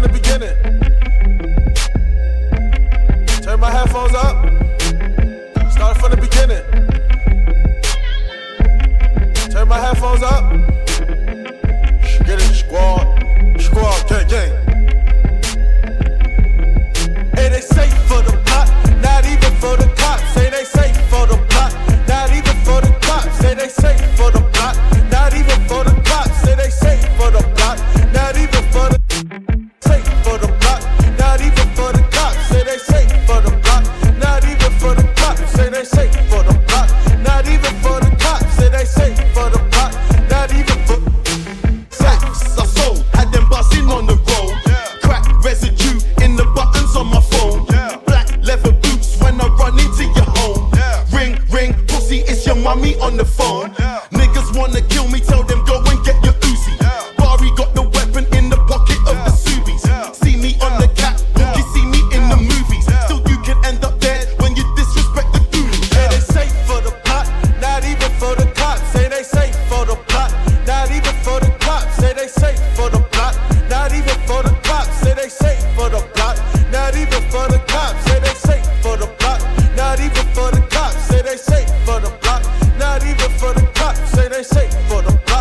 from the beginning.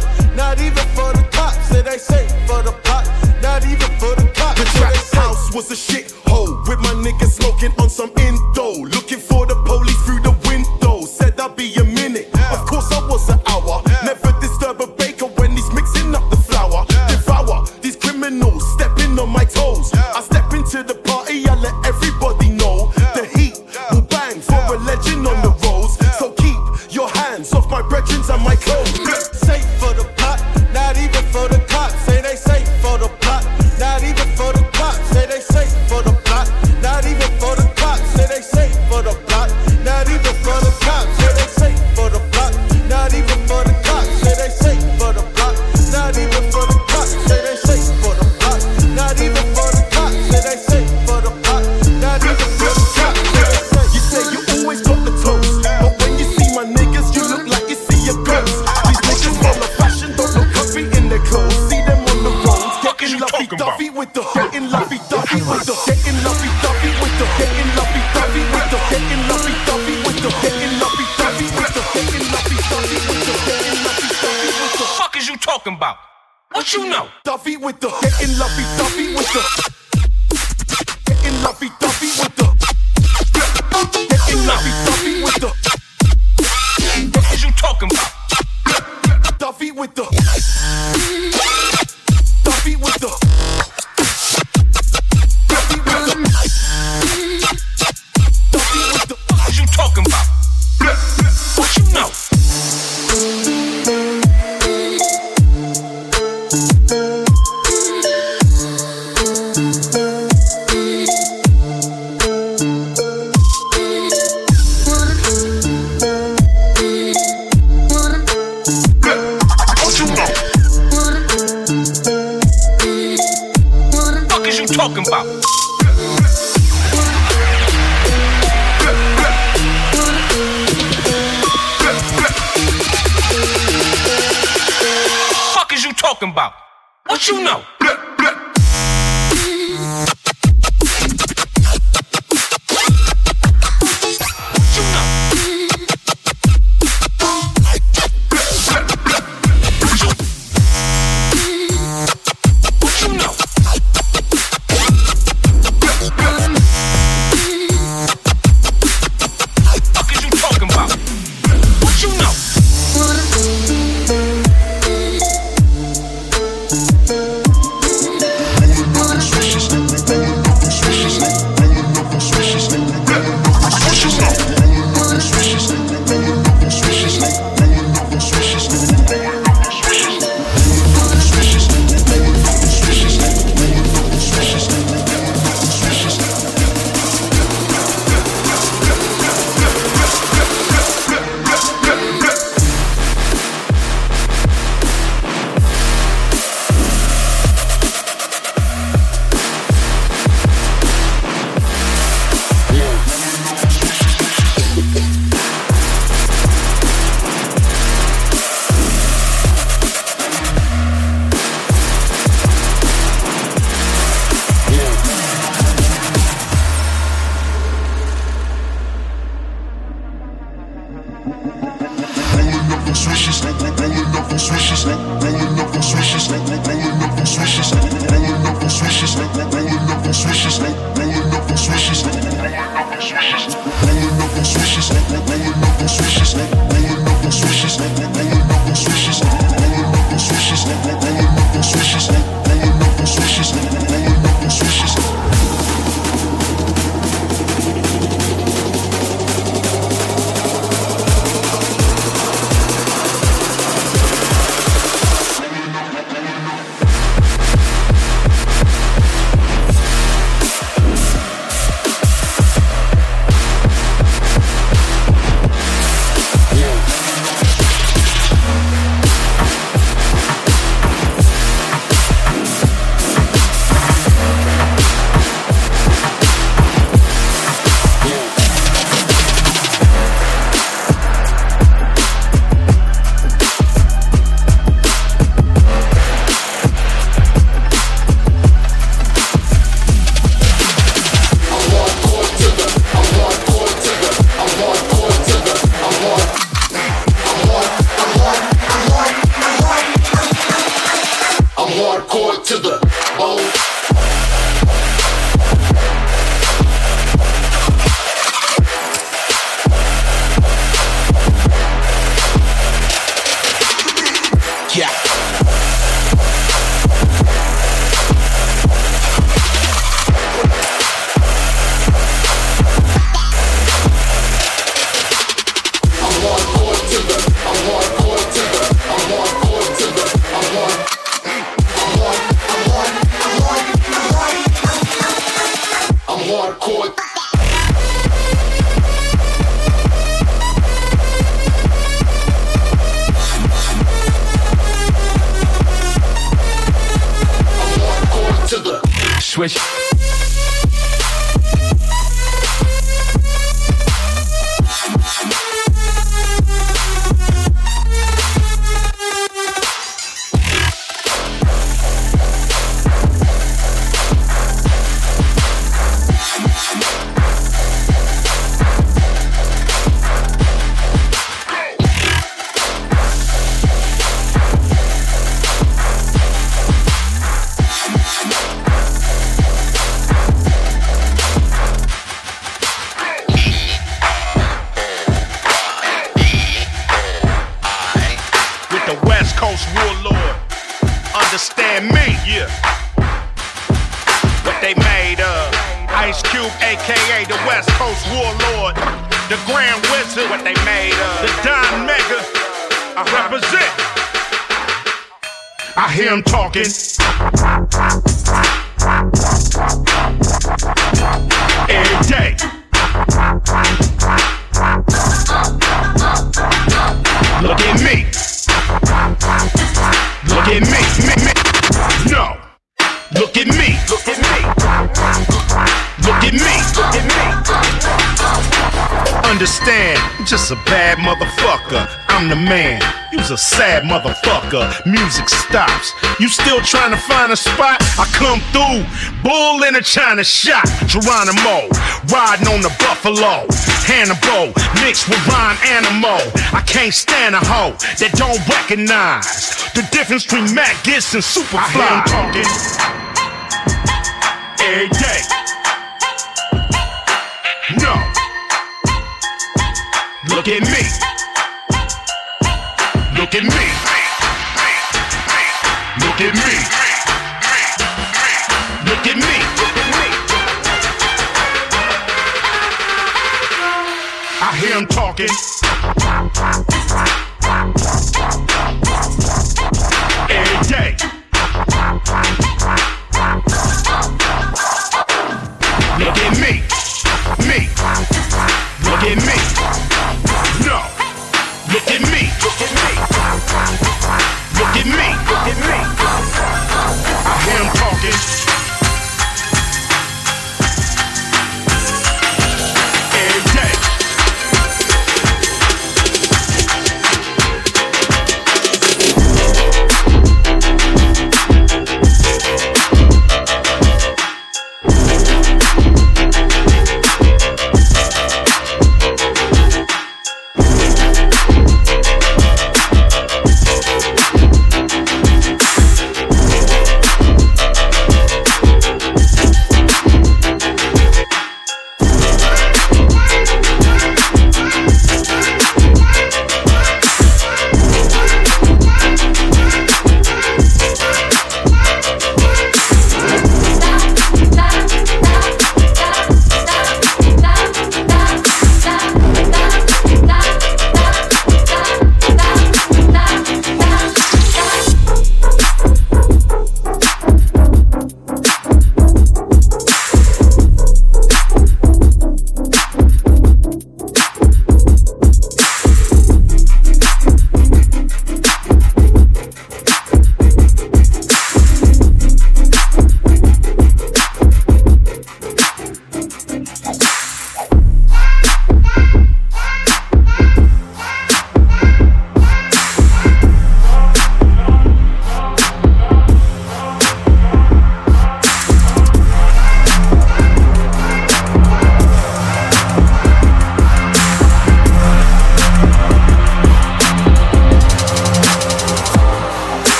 block. Not even for the cops, it ain't safe for the block. Not even for the cops. The trap house was a shithole with my niggas smoking on some indoor. Talking about? What you know? hardcore to the swish. Coast warlord. Understand me, yeah. What they made of. Ice Cube, aka the West Coast warlord. The Grand Wizard, what they made of. The Don Mega. I represent. I hear him talking. Every day. understand. Just a bad motherfucker. I'm the man. You's a sad motherfucker. Music stops. You still trying to find a spot? I come through. Bull in a China shop. Geronimo. Riding on the buffalo. Hannibal. Mixed with Ron Animal. I can't stand a hoe that don't recognize the difference between Matt Gibbs and Superfly. I hear him talking every day. Look at me. Look at me. Look at me. Look at me. I hear him talking. Every day.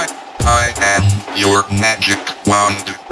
I am your magic wand.